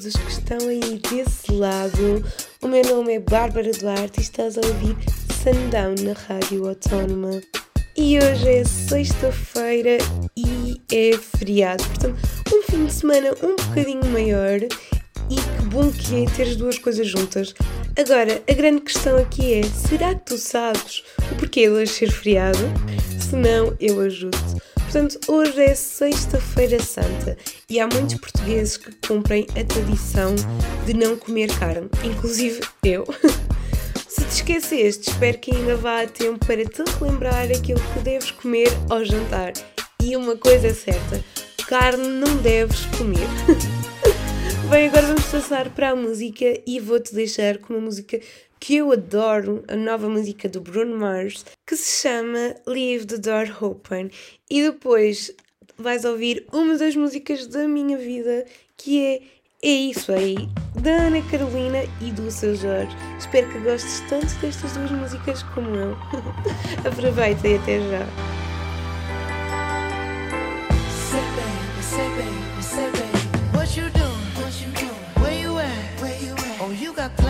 todos que estão aí desse lado. O meu nome é Bárbara Duarte e estás a ouvir Sundown na Rádio Autónoma. E hoje é sexta-feira e é feriado, portanto, um fim de semana um bocadinho maior e que bom que é ter as duas coisas juntas. Agora, a grande questão aqui é: será que tu sabes o porquê de hoje ser feriado? Se não, eu ajudo-te. Portanto, hoje é Sexta-feira Santa e há muitos portugueses que cumprem a tradição de não comer carne, inclusive eu. Se te esqueceste, espero que ainda vá a tempo para te relembrar aquilo que deves comer ao jantar. E uma coisa é certa: carne não deves comer. Bem, agora vamos passar para a música e vou-te deixar com uma música que eu adoro, a nova música do Bruno Mars, que se chama Leave the Door Open. E depois vais ouvir uma das músicas da minha vida, que é É Isso Aí, da Ana Carolina e do seu Jorge. Espero que gostes tanto destas duas músicas como eu. Aproveita e até já. Oh, got plans?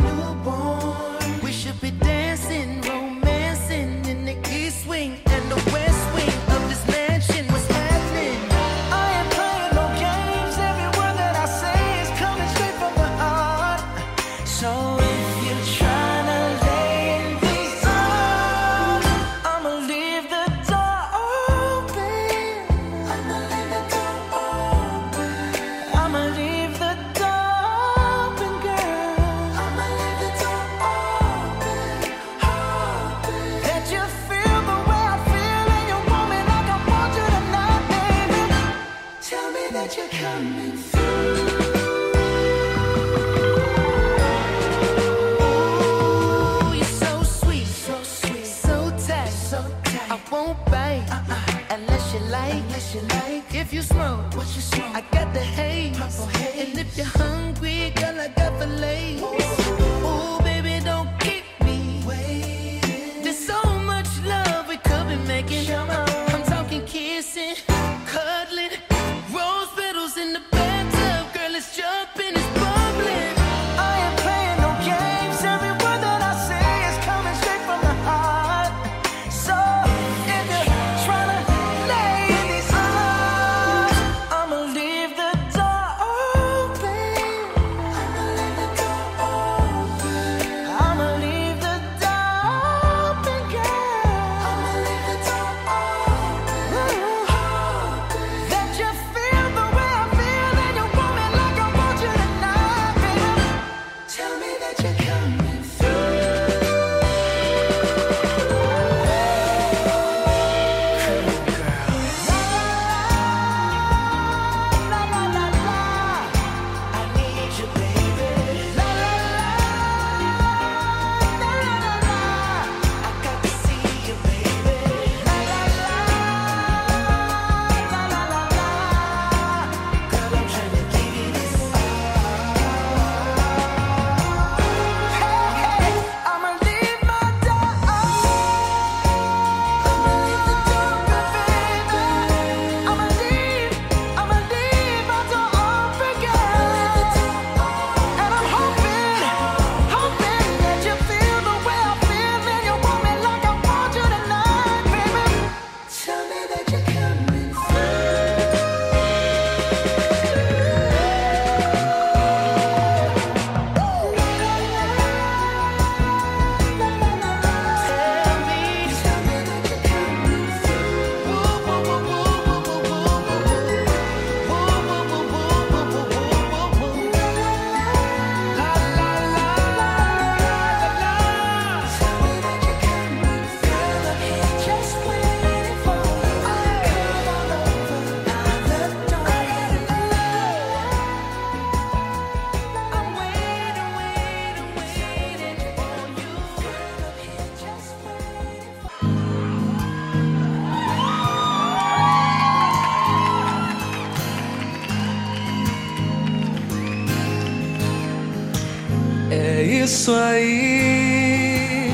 isso aí.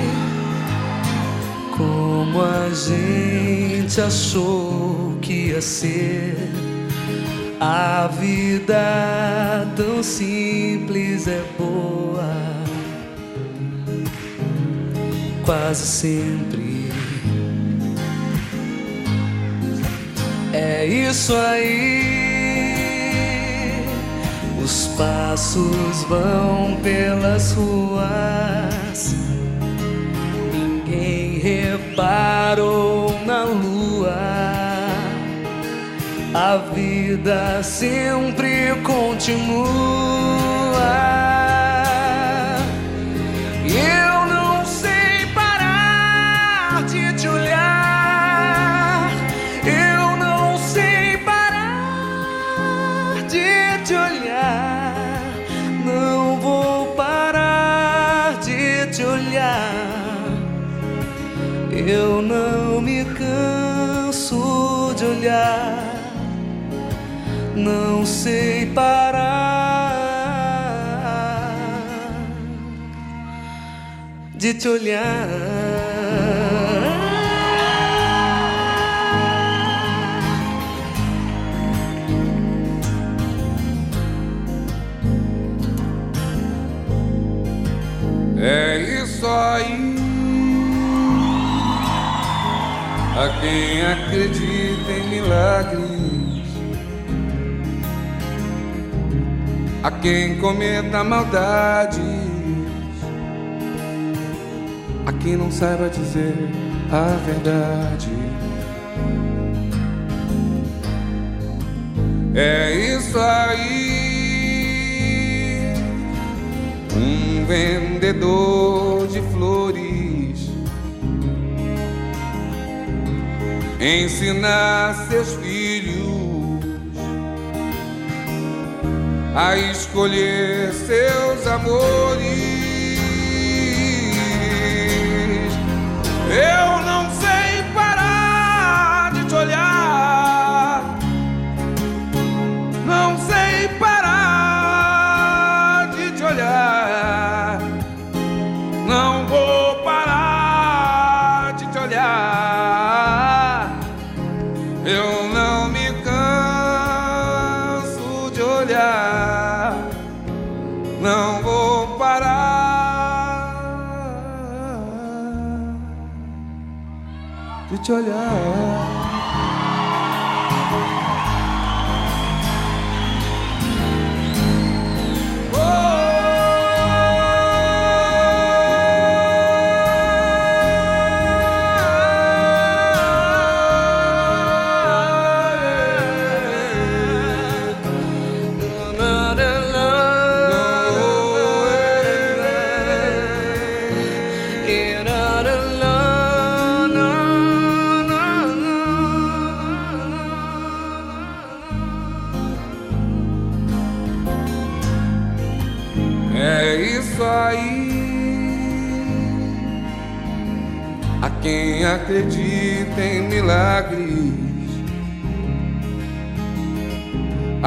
Como a gente achou que ia ser. A vida tão simples é boa. Quase sempre. É isso aí. Passos vão pelas ruas. Ninguém reparou na lua. A vida sempre continua. Eu não me canso de olhar. Não sei parar de te olhar. É isso aí. A quem acredita em milagres, a quem cometa maldades, a quem não saiba dizer a verdade. É isso aí. Um vendedor de flores ensinar seus filhos a escolher seus amores. Eu te olhar.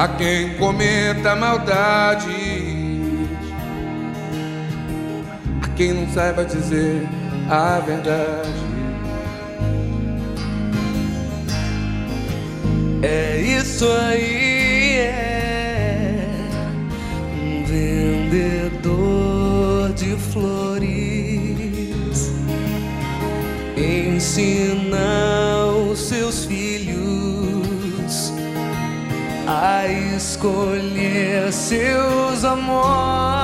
A quem cometa maldades, a quem não saiba dizer a verdade. É isso aí, é um vendedor de flores ensina os seus filhos a escolher seus amores.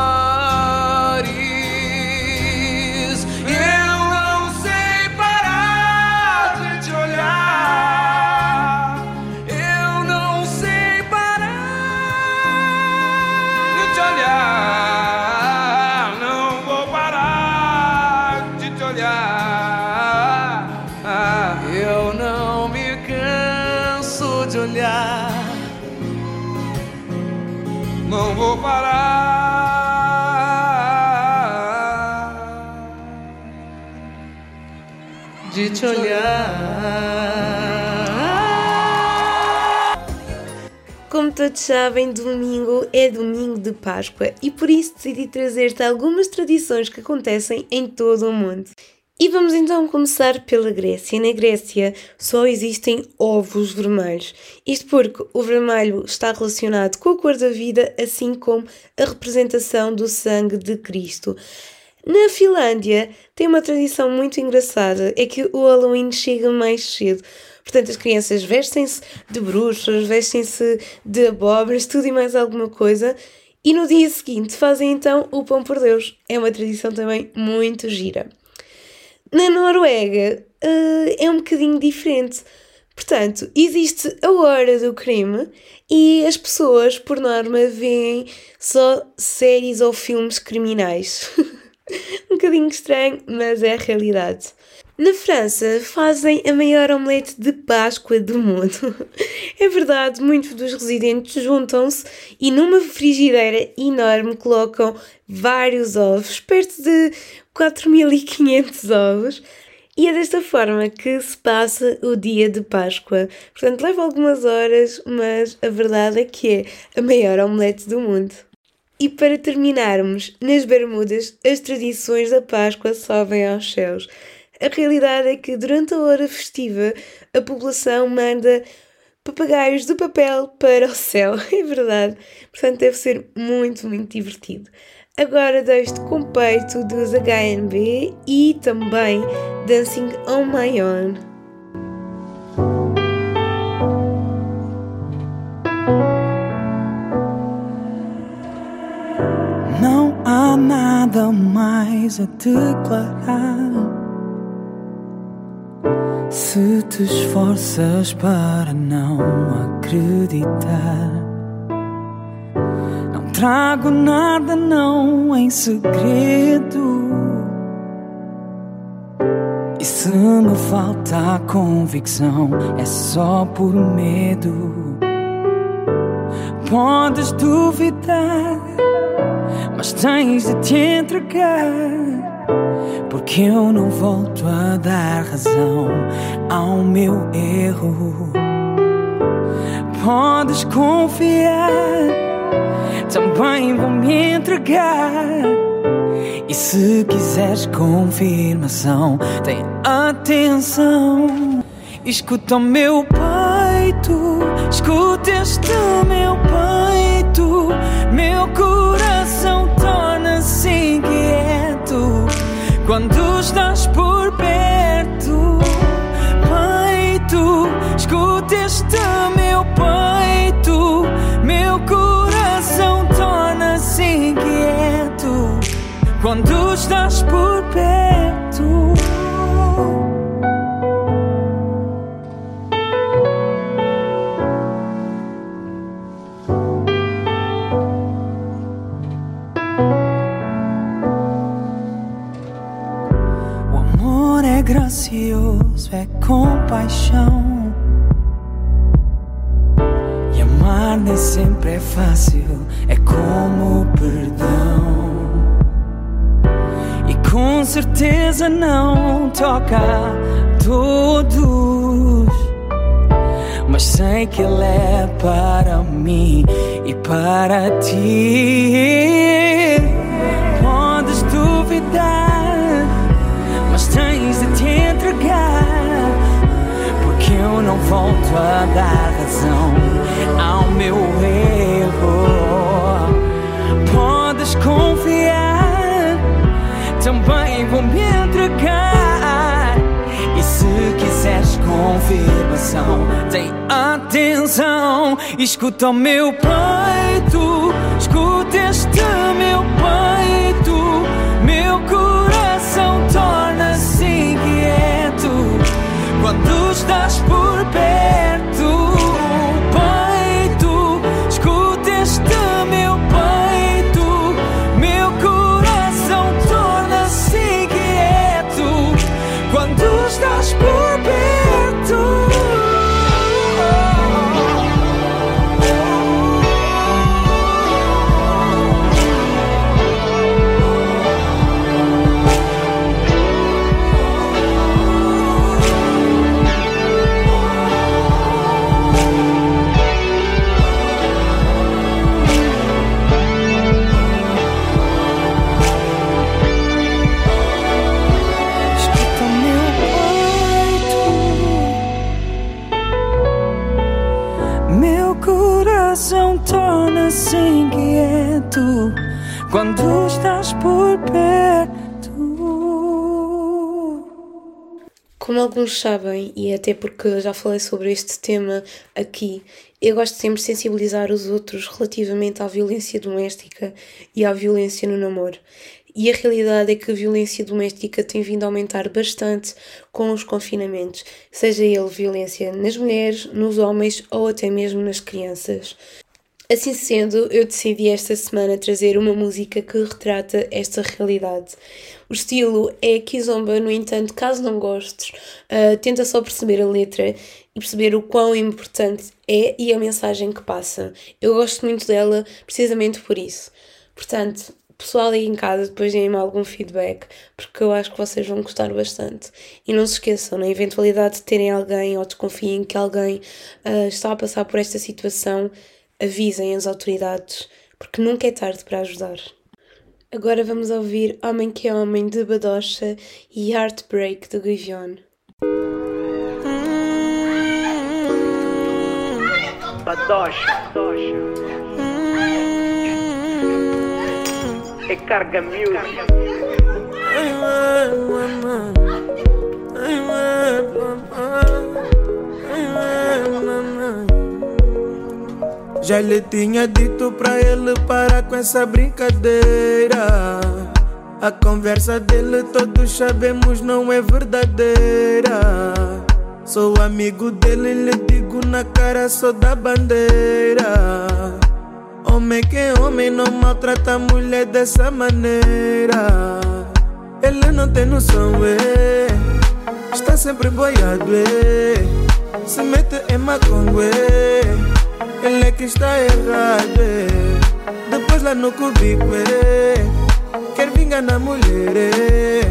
Todos sabem, domingo é domingo de Páscoa e por isso decidi trazer-te algumas tradições que acontecem em todo o mundo. E vamos então começar pela Grécia. Na Grécia só existem ovos vermelhos. Isto porque o vermelho está relacionado com a cor da vida, assim como a representação do sangue de Cristo. Na Finlândia tem uma tradição muito engraçada, é que o Halloween chega mais cedo. Portanto, as crianças vestem-se de bruxas, vestem-se de abóboras, tudo e mais alguma coisa. E no dia seguinte fazem então o pão por Deus. É uma tradição também muito gira. Na Noruega uh, é um bocadinho diferente. Portanto, existe a hora do crime e as pessoas, por norma, veem só séries ou filmes criminais. um bocadinho estranho, mas é a realidade. Na França fazem a maior omelete de Páscoa do mundo. É verdade, muitos dos residentes juntam-se e numa frigideira enorme colocam vários ovos, perto de 4.500 ovos. E é desta forma que se passa o dia de Páscoa. Portanto, leva algumas horas, mas a verdade é que é a maior omelete do mundo. E para terminarmos, nas Bermudas, as tradições da Páscoa sobem aos céus. A realidade é que durante a hora festiva a população manda papagaios de papel para o céu, é verdade. Portanto, deve ser muito, muito divertido. Agora deixo-te com peito dos HNB e também Dancing on My Own. Não há nada mais a declarar. Se te esforças para não acreditar, não trago nada, não em segredo. E se me falta a convicção, é só por medo. Podes duvidar, mas tens de te entregar. Porque eu não volto a dar razão ao meu erro. Podes confiar, também vou me entregar. E se quiseres confirmação, tem atenção. Escuta o meu peito, escuta este meu peito, meu coração torna-se inquieto quando estás por perto. Peito, escuta este meu peito, meu coração torna-se inquieto quando estás por compaixão. E amar nem sempre é fácil, é como o perdão. E com certeza não toca a todos. Mas sei que ele é para mim e para ti. Volto a dar razão ao meu erro. Podes confiar, também vou me entregar. E se quiseres confirmação, tem atenção. Escuta o meu peito, escuta este meu peito. Meu coração torna-se estás por perto. Alguns sabem, e até porque já falei sobre este tema aqui, eu gosto sempre de sensibilizar os outros relativamente à violência doméstica e à violência no namoro. E a realidade é que a violência doméstica tem vindo a aumentar bastante com os confinamentos, seja ele violência nas mulheres, nos homens ou até mesmo nas crianças. Assim sendo, eu decidi esta semana trazer uma música que retrata esta realidade. O estilo é Kizomba, no entanto, caso não gostes, uh, tenta só perceber a letra e perceber o quão importante é e a mensagem que passa. Eu gosto muito dela precisamente por isso. Portanto, pessoal aí em casa, depois deem-me algum feedback, porque eu acho que vocês vão gostar bastante. E não se esqueçam, na eventualidade de terem alguém ou desconfiem que alguém uh, está a passar por esta situação, avisem as autoridades, porque nunca é tarde para ajudar. Agora vamos ouvir Homem que é Homem de Badocha e Heartbreak de Guivion. Badocha, é carga music. Já lhe tinha dito pra ele parar com essa brincadeira. A conversa dele todos sabemos não é verdadeira. Sou amigo dele, lhe digo na cara, sou da bandeira. Homem que é homem não maltrata mulher dessa maneira. Ele não tem noção, é. Está sempre boiado, é. Se mete em macongo, é. Ele é que está errado. É. Depois lá no cubico, é. Quer vingar na mulher, é.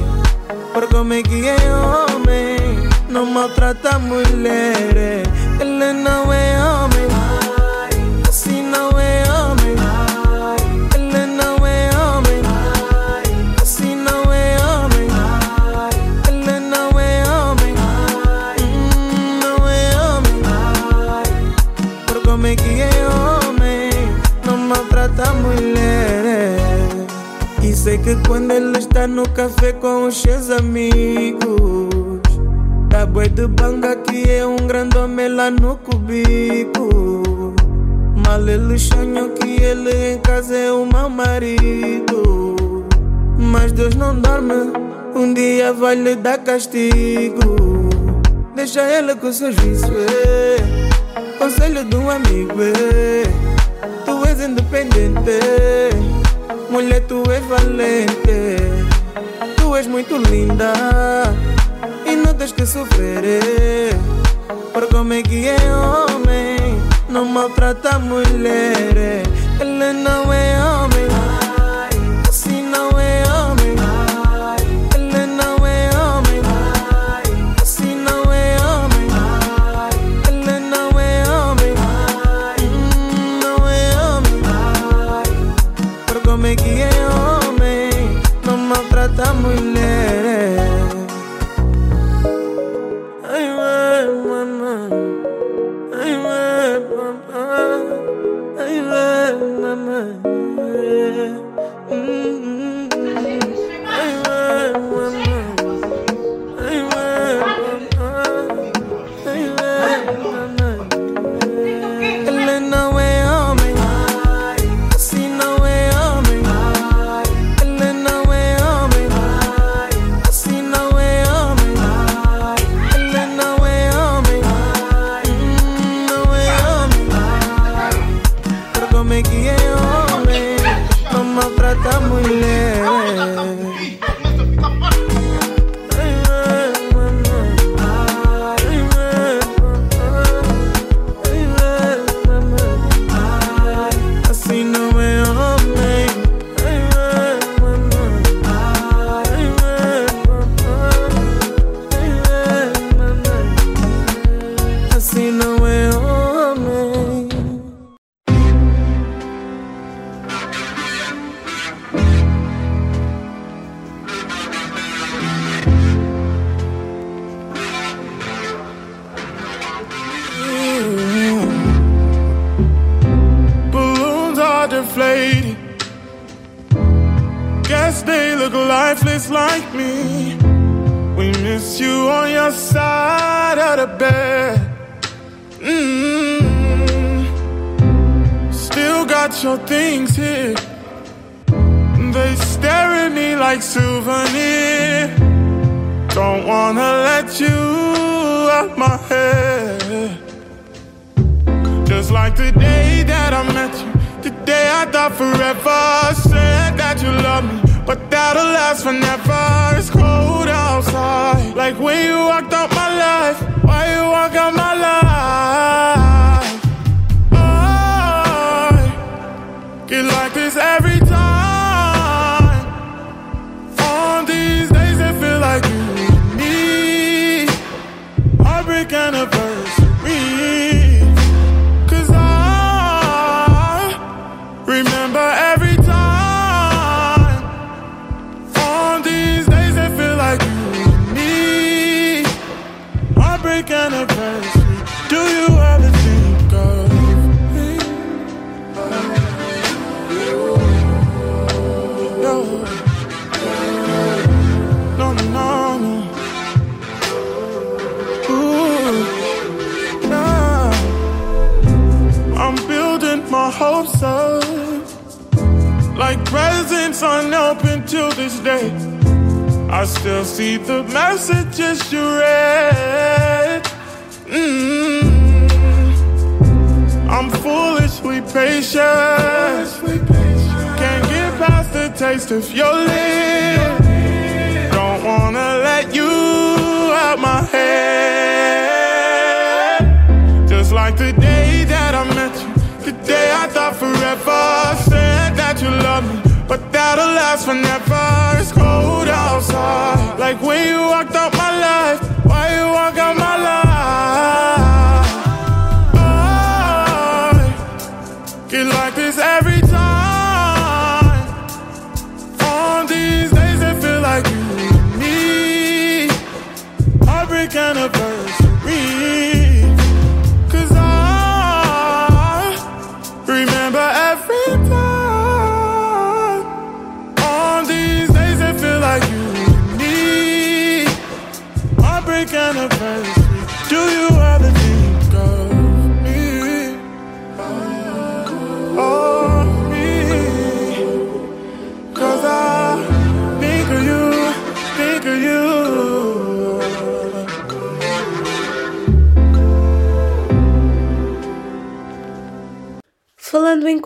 Por como é que é homem, não maltrata a mulher. É. Ele não é homem, quando ele está no café com os seus amigos, Tá boi de banga que é um grande homem lá no cubico. Mal eles sonham que ele em casa é o mau marido. Mas Deus não dorme, um dia vai lhe dar castigo. Deixa ele com seus vícios, é. Conselho de um amigo, é. Tu és independente, mulher, tu és valente. Tu és muito linda e não tens que sofrer. é. Por como é que é homem, não maltrata a mulher. Ele não é homem, like souvenir. Don't wanna let you out my head. Just like the day that I met you. The day I thought forever. Said that you love me. But that'll last forever. It's cold outside. Like when you walked out my life. Why you walk out my life? Oh, I get like this every hopes up like presents unopened till this day. I still see the messages you read. Mm. I'm foolishly patient. Can't get past the taste of your lips. Don't wanna let you out my head. Said that you love me, but that'll last forever. It's cold outside, like when you walked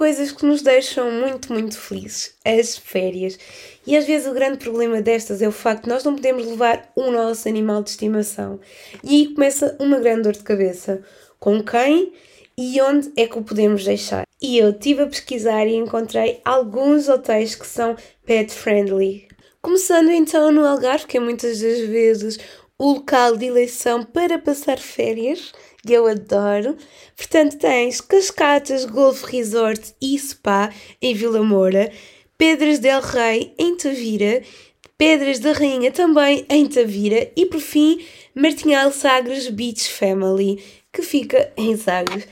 coisas que nos deixam muito, muito felizes, as férias. E às vezes o grande problema destas é o facto de nós não podemos levar o nosso animal de estimação. E aí começa uma grande dor de cabeça. Com quem e onde é que o podemos deixar? E eu estive a pesquisar e encontrei alguns hotéis que são pet friendly. Começando então no Algarve, que é muitas das vezes o local de eleição para passar férias, que eu adoro. Portanto, tens Cascatas Golf Resort e Spa em Vila Moura, Pedras del Rei em Tavira, Pedras da Rainha também em Tavira e por fim Martinhal Sagres Beach Family, que fica em Sagres.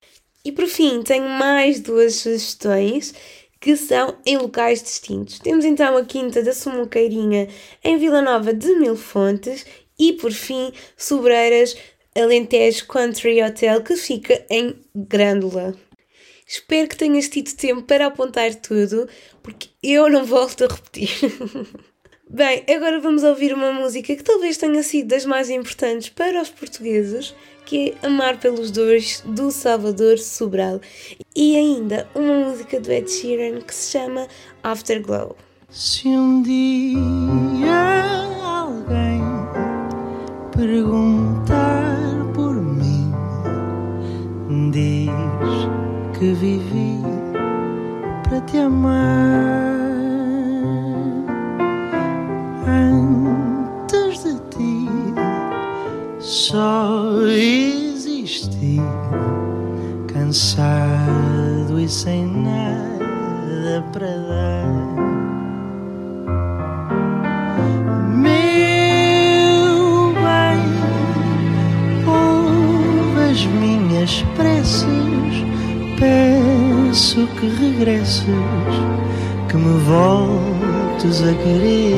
E por fim, tenho mais duas sugestões que são em locais distintos. Temos então a Quinta da Sumuqueirinha em Vila Nova de Mil Fontes e por fim Sobreiras Alentejo Country Hotel que fica em Grândola. Espero que tenhas tido tempo para apontar tudo, porque eu não volto a repetir. Bem, agora vamos ouvir uma música que talvez tenha sido das mais importantes para os portugueses, que é Amar pelos Dois, do Salvador Sobral. E ainda uma música do Ed Sheeran que se chama Afterglow. Se um dia alguém perguntar diz que vivi para te amar. Antes de ti só existi, cansado e sem nada para dar. Minhas preces, peço que regresses, que me voltes a querer.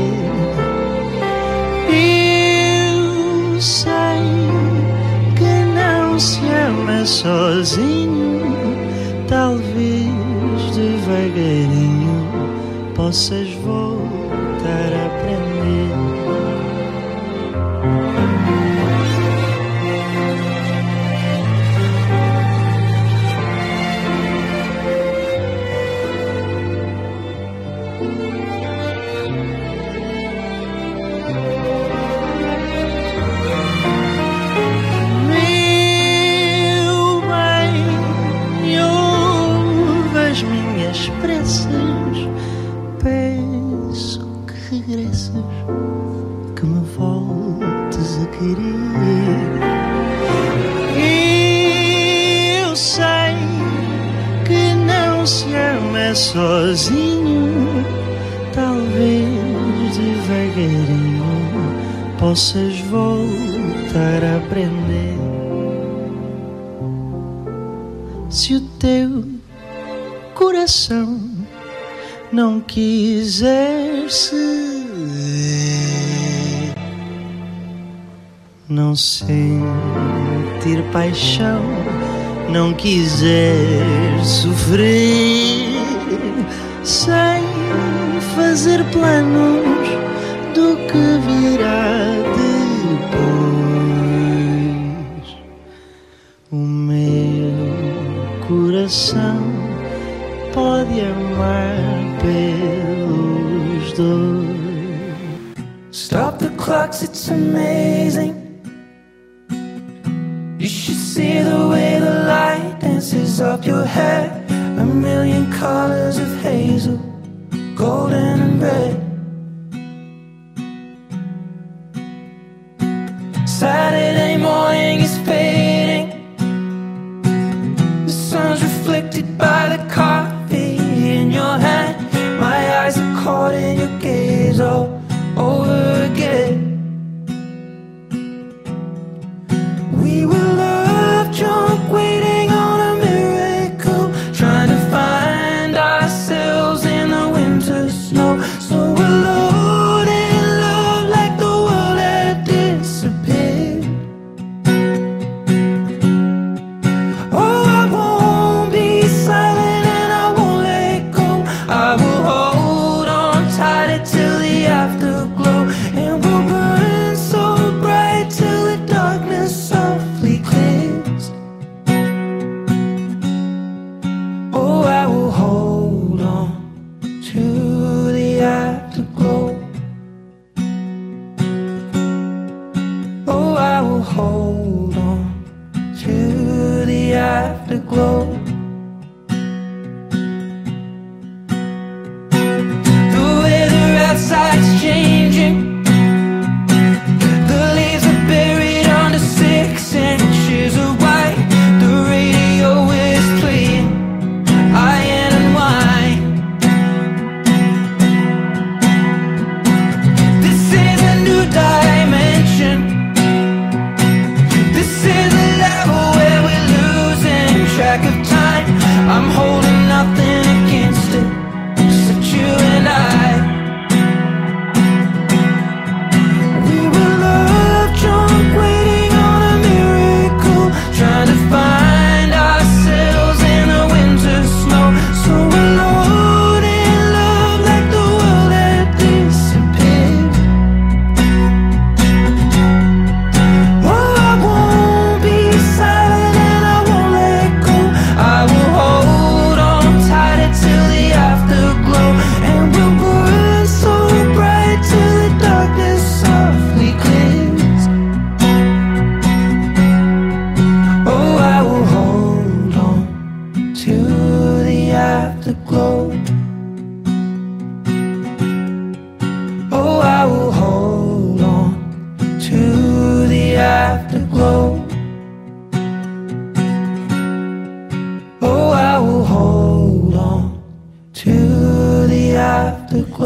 Eu sei que não se ama sozinho, talvez devagarinho possas voltar a aprender. sozinho, talvez devagarinho possas voltar a aprender. Se o teu coração não quiser se não sentir paixão, não quiser sofrer sem fazer planos do que virá depois. O meu coração pode amar pelos dois. Stop the clocks, it's amazing. You should see the way the light dances up your head. A million colors of hazel, golden and red. Saturday morning is fading. The sun's reflected by the coffee in your hand. My eyes are caught in your gaze. Oh.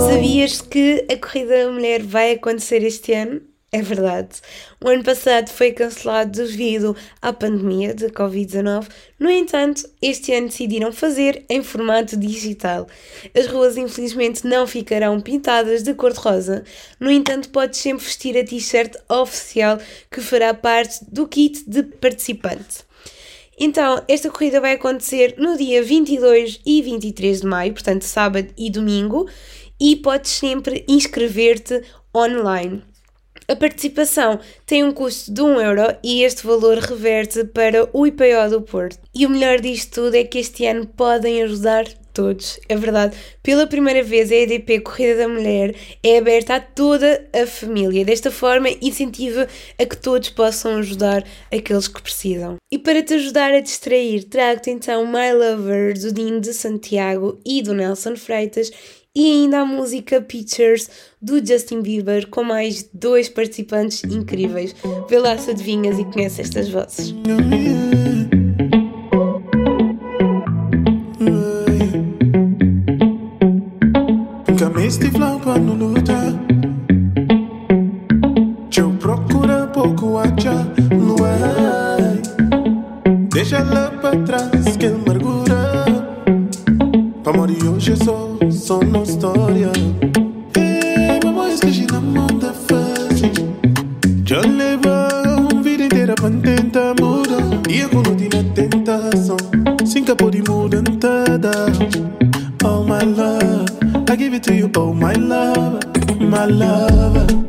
Sabias que a corrida da mulher vai acontecer este ano? É verdade. O ano passado foi cancelado devido à pandemia de Covid-19. No entanto, este ano decidiram fazer em formato digital. As ruas, infelizmente, não ficarão pintadas de cor-de-rosa. No entanto, podes sempre vestir a t-shirt oficial que fará parte do kit de participante. Então, esta corrida vai acontecer no dia 22 e 23 de maio, portanto, sábado e domingo, e podes sempre inscrever-te online. A participação tem um custo de 1 euro e este valor reverte para o IPO do Porto. E o melhor disto tudo é que este ano podem ajudar todos, é verdade. Pela primeira vez a EDP Corrida da Mulher é aberta a toda a família. Desta forma, incentiva a que todos possam ajudar aqueles que precisam. E para te ajudar a distrair, trago-te então My Lover do Dino de Santiago e do Nelson Freitas e ainda a música Pictures do Justin Bieber com mais dois participantes incríveis. Vê lá se adivinhas e conhece estas vozes. Luai Deixa lá pra trás Hoje é só, só na história Ei, vamos esquecer na mão da fase Já leva uma vida inteira pra tentar mudar E eu quando tinha tentação Sinca pode mudar nada Oh my love, I give it to you, oh my love, my love.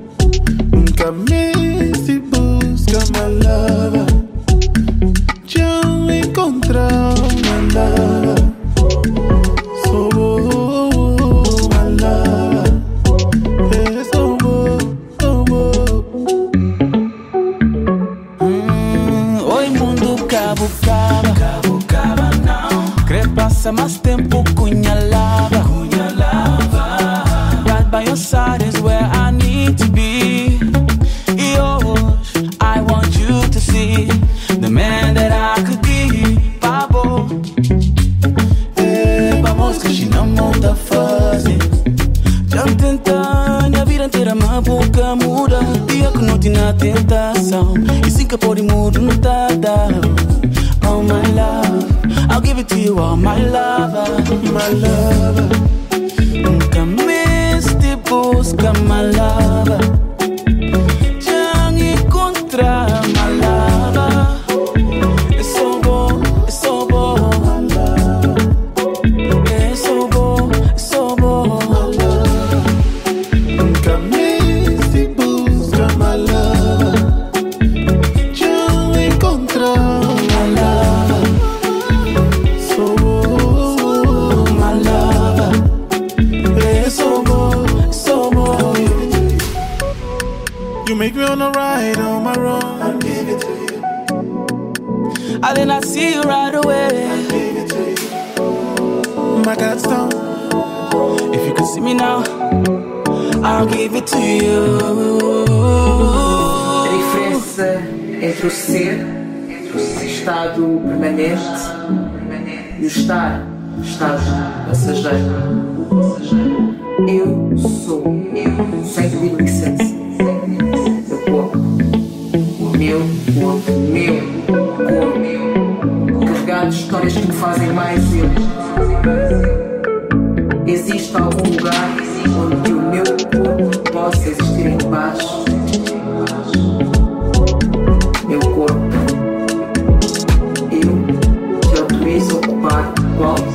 Estado permanente, e o estar, estado passageiro. Eu sou, sem pedir licença, meu corpo, o meu corpo, meu corpo, carregado de histórias que me fazem mais eu. Existe algum lugar onde o meu corpo possa existir em paz? 光。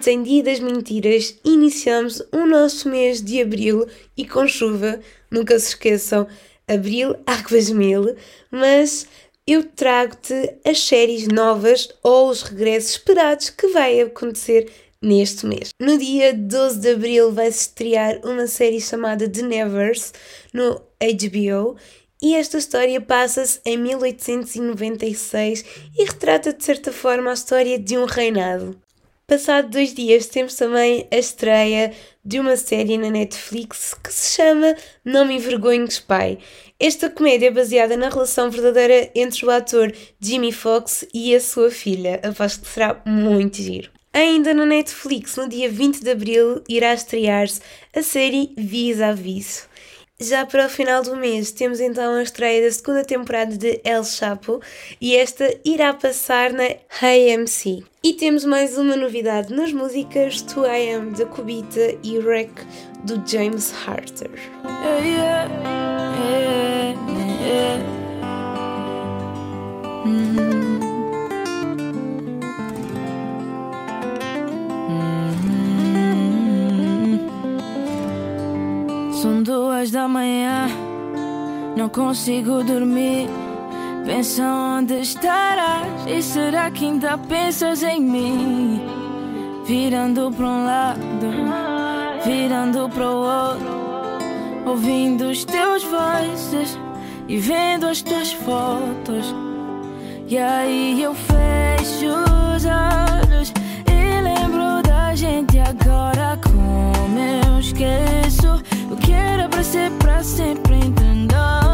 Ontem, dia das mentiras, iniciamos o nosso mês de abril e com chuva, nunca se esqueçam, abril, águas mil, mas eu trago-te as séries novas ou os regressos esperados que vai acontecer neste mês. No dia 12 de abril vai-se estrear uma série chamada The Nevers no HBO e esta história passa-se em 1896 e retrata de certa forma a história de um reinado. Passado dois dias temos também a estreia de uma série na Netflix que se chama Não Me Envergonhes Pai. Esta comédia é baseada na relação verdadeira entre o ator Jimmy Fox e a sua filha. Aposto que será muito giro. Ainda na Netflix, no dia 20 de Abril, irá estrear-se a série Vis a Vis. Já para o final do mês temos então a estreia da segunda temporada de El Chapo e esta irá passar na AMC. E temos mais uma novidade nas músicas To I Am da Cubita e Wreck do James Harter. Yeah, yeah, yeah. Mm. São não consigo dormir. Pensa onde estarás e será que ainda pensas em mim? Virando para um lado, virando para o outro, ouvindo os teus vozes e vendo as tuas fotos. E aí eu fecho os olhos e lembro da gente agora como eu esqueço o que era para ser para sempre entre nós.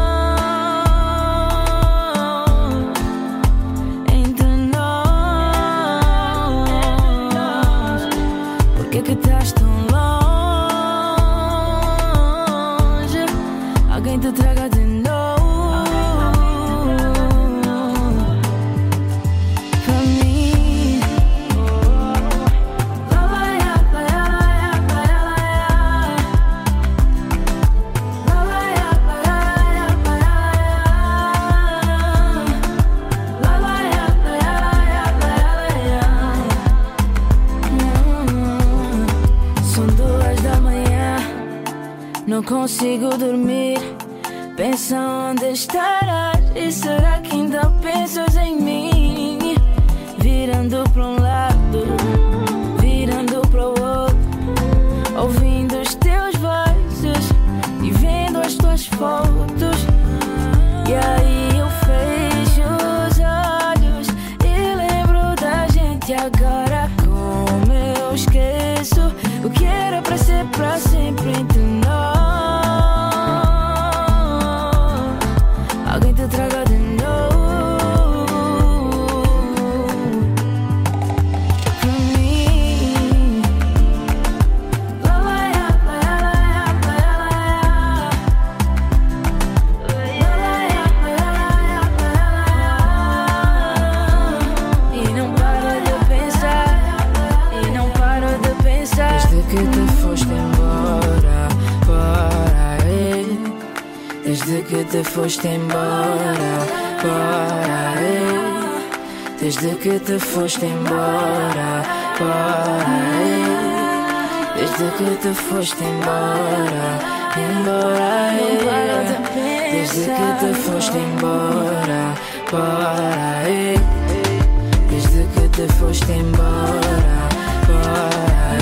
Consigo dormir. Pensa onde estarás e será que ainda pensas em mim? Virando para um lado, virando para o outro, ouvindo os teus vozes e vendo as tuas fotos. Foste embora, aí. Desde que te foste embora, embora. Desde que te foste embora, aí. Desde que te foste embora,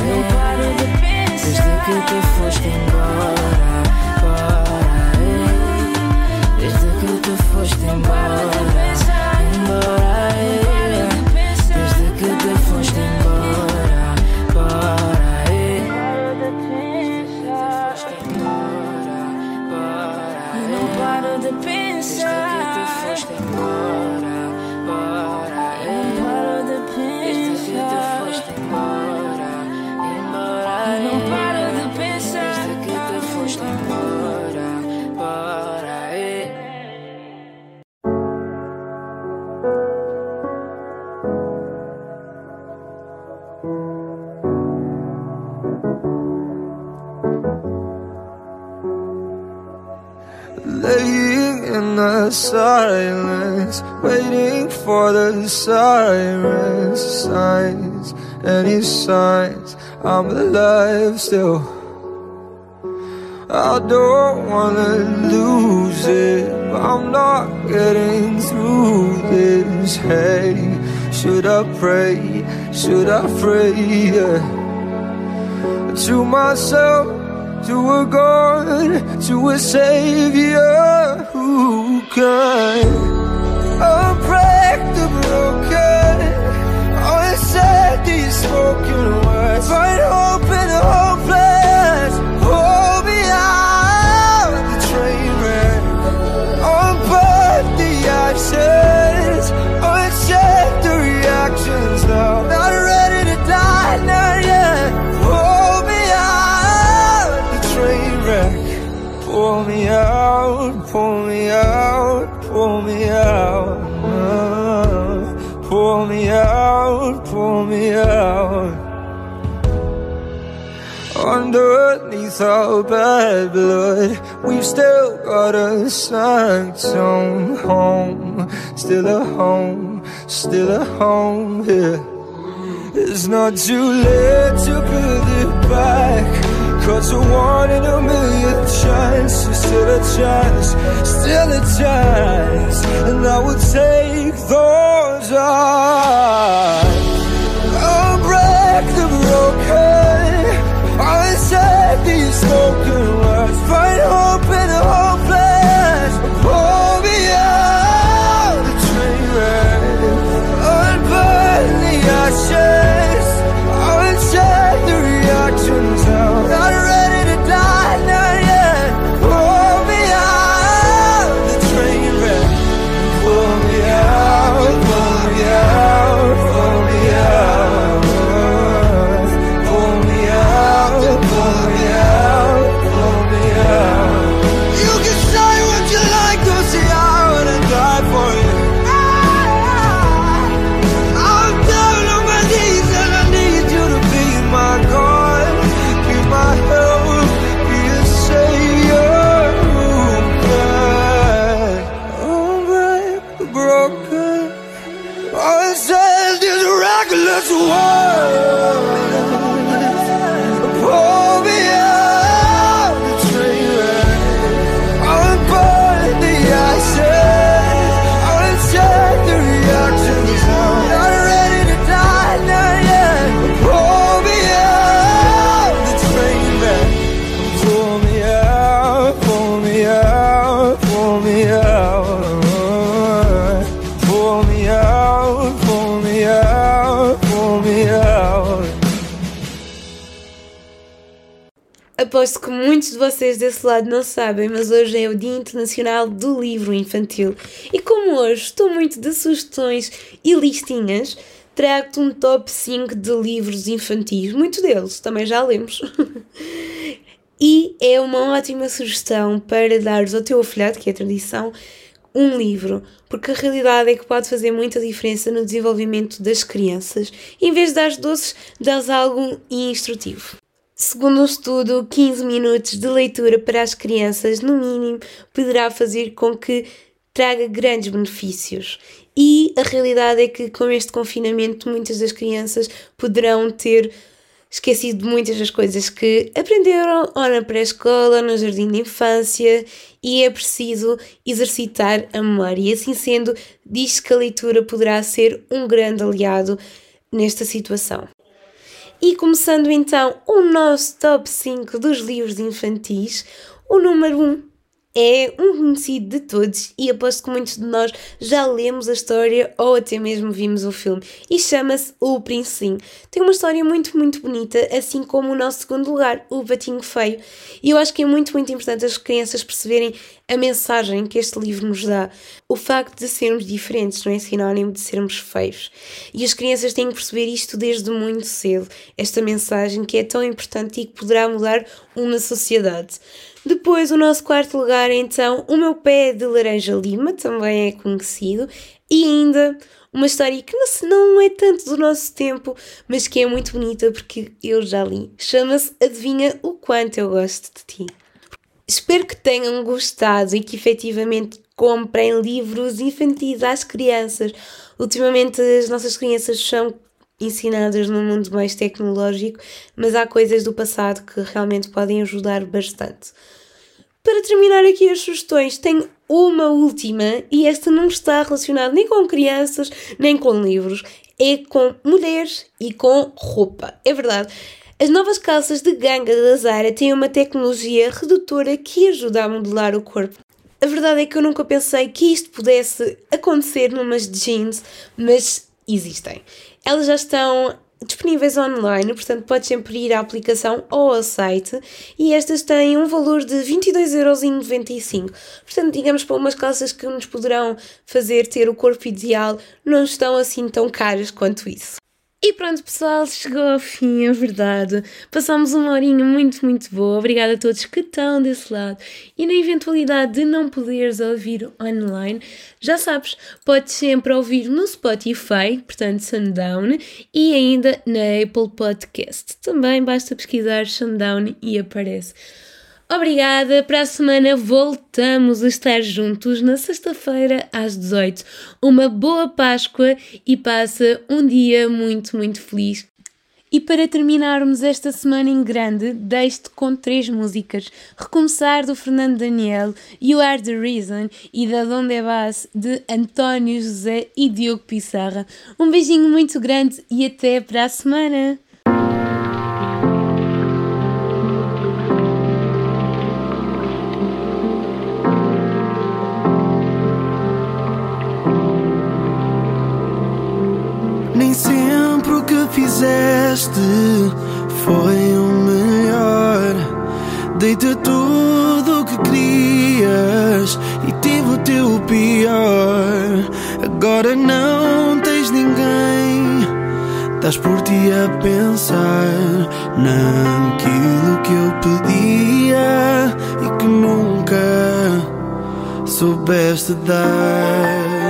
aí. Desde que te foste embora, aí. Desde que te foste embora, embora waiting for the sirens, signs, any signs I'm alive still. I don't wanna lose it, but I'm not getting through this. Hey, should I pray? Should I pray? Yeah. To myself, to a God, to a Savior who can unbreak the broken, spoken words, find hope in oh, the hopeless. Me out the train wreck, the the reactions now. Not ready to die, not yet. Me out the train wreck. Pull me out, pull me out, pull me out. Underneath our bad blood, we've still got a sanctum home. Still a home, still a home here. It's not too late to build it back. Cause a one in a million chance is still a chance, still a chance. And I will take those odds. I'll break the broken. I'll set these spoken words. Find hope in the hopeless. Desse lado não sabem, mas hoje é o Dia Internacional do Livro Infantil. E como hoje estou muito de sugestões e listinhas, trago-te um top 5 de livros infantis. Muitos deles também já lemos. e é uma ótima sugestão para dares ao teu afilhado, que é a tradição, um livro, porque a realidade é que pode fazer muita diferença no desenvolvimento das crianças. Em vez de dar doces, dás algo instrutivo. Segundo um estudo, 15 minutos de leitura para as crianças, no mínimo, poderá fazer com que traga grandes benefícios. E a realidade é que com este confinamento muitas das crianças poderão ter esquecido muitas das coisas que aprenderam ou na pré-escola, no jardim de infância, e é preciso exercitar a memória. E assim sendo, diz que a leitura poderá ser um grande aliado nesta situação. E começando então o nosso top 5 dos livros infantis, o número 1 é um conhecido de todos e aposto que muitos de nós já lemos a história ou até mesmo vimos o filme e chama-se O Príncipe. Tem uma história muito, muito bonita, assim como o nosso segundo lugar, O Patinho Feio. E eu acho que é muito, muito importante as crianças perceberem a mensagem que este livro nos dá. O facto de sermos diferentes não é sinónimo de sermos feios. E as crianças têm que perceber isto desde muito cedo, esta mensagem que é tão importante e que poderá mudar uma sociedade. Depois, o nosso quarto lugar, então, O Meu Pé de Laranja Lima, também é conhecido, e ainda uma história que não é tanto do nosso tempo, mas que é muito bonita porque eu já li. Chama-se Adivinha o Quanto Eu Gosto de Ti. Espero que tenham gostado e que efetivamente comprem livros infantis às crianças. Ultimamente as nossas crianças são ensinadas num mundo mais tecnológico, mas há coisas do passado que realmente podem ajudar bastante. Para terminar aqui as sugestões, tenho uma última e esta não está relacionada nem com crianças nem com livros, é com mulheres e com roupa. É verdade. As novas calças de ganga da Zara têm uma tecnologia redutora que ajuda a modelar o corpo. A verdade é que eu nunca pensei que isto pudesse acontecer numas jeans, mas existem. Elas já estão disponíveis online, portanto podes sempre ir à aplicação ou ao site e estas têm um valor de 22,95€. Portanto, digamos para umas calças que nos poderão fazer ter o corpo ideal, não estão assim tão caras quanto isso. E pronto, pessoal, chegou ao fim, é verdade. Passámos uma horinha muito, muito boa. Obrigada a todos que estão desse lado. E na eventualidade de não poderes ouvir online, já sabes, podes sempre ouvir no Spotify, portanto, Sundown, e ainda na Apple Podcast. Também basta pesquisar Sundown e aparece. Obrigada, para a semana voltamos a estar juntos na sexta-feira às 18. Uma boa Páscoa e passa um dia muito, muito feliz. E para terminarmos esta semana em grande, deixo-te com três músicas. Recomeçar do Fernando Daniel, You Are The Reason e da Donde Vas de António José e Diogo Pissarra. Um beijinho muito grande e até para a semana! Fizeste foi o melhor. Dei-te tudo o que querias e tive o teu pior. Agora não tens ninguém. Estás por ti a pensar naquilo que eu pedia e que nunca soubeste dar.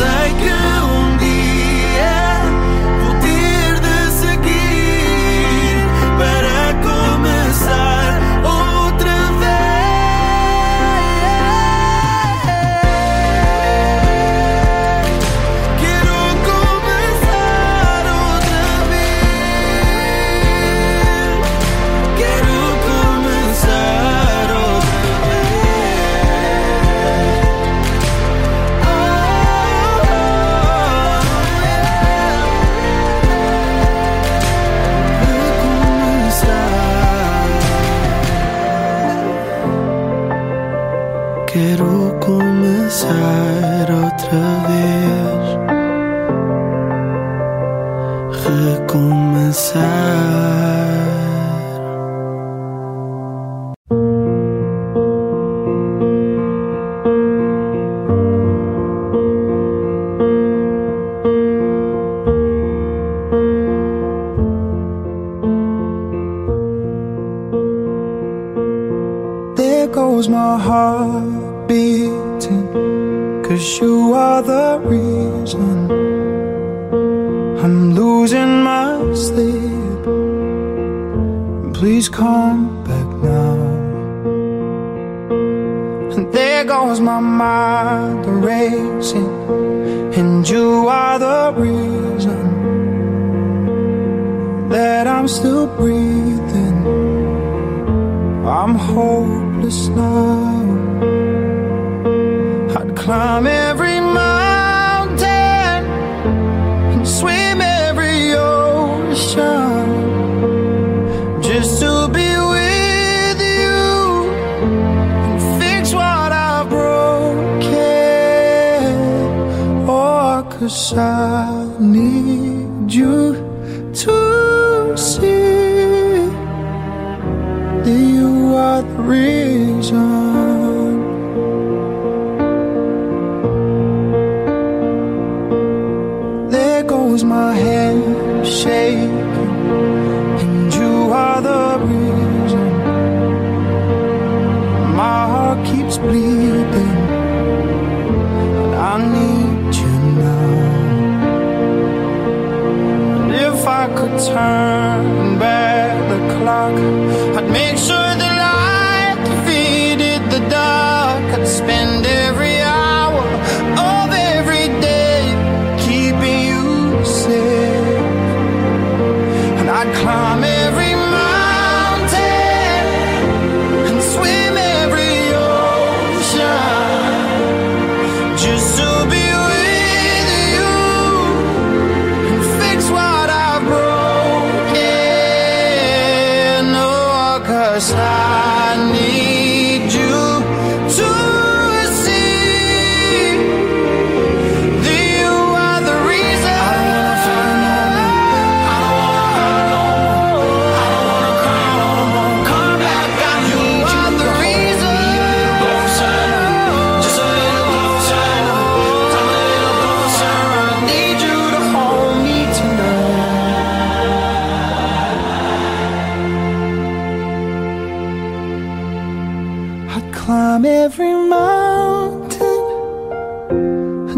like just to be with you and fix what I broke. Oh, cause I need you to see that you are the reason.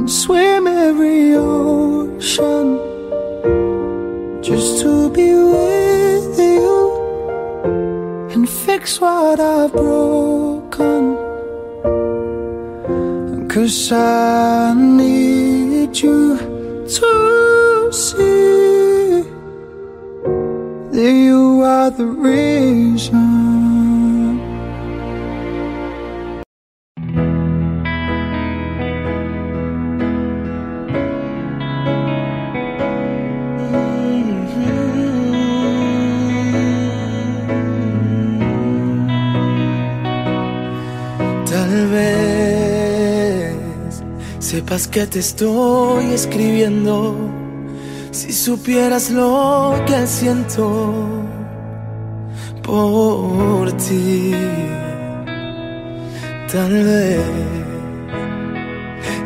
can swim every ocean just to be with you and fix what I've broken. Cause I need you to see that you are the reason. Que te estoy escribiendo. Si supieras lo que siento por ti, tal vez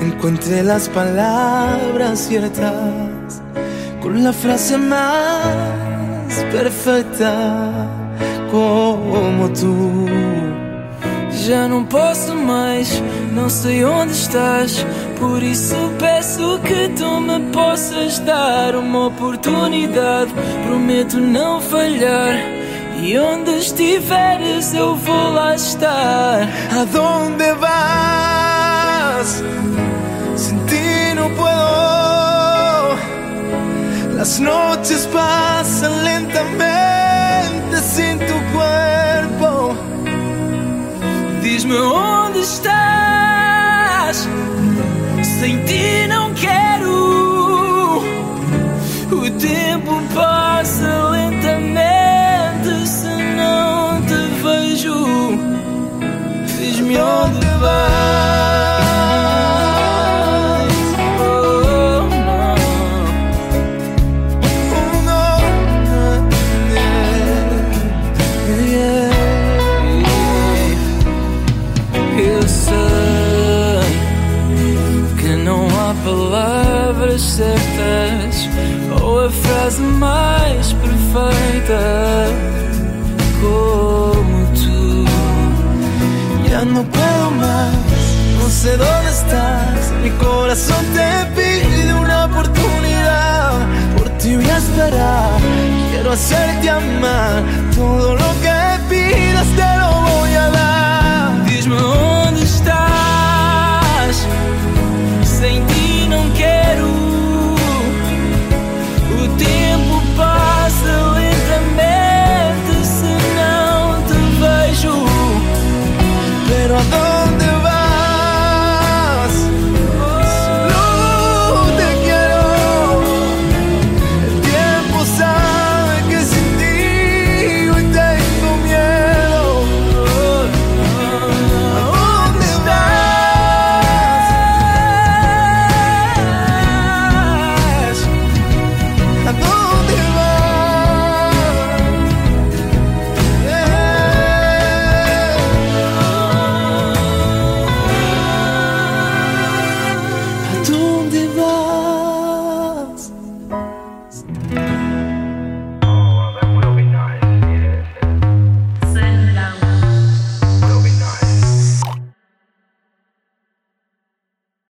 encuentre las palabras ciertas con la frase más perfecta como tú. Já não posso mais, não sei onde estás. Por isso peço que tu me possas dar uma oportunidade. Prometo não falhar. E onde estiveres eu vou lá estar. ¿A vas? Sin ti no puedo. Las noches pasan lentamente sin tu cuerpo. Diz-me onde estás. Sem ti não quero. O tempo passa lentamente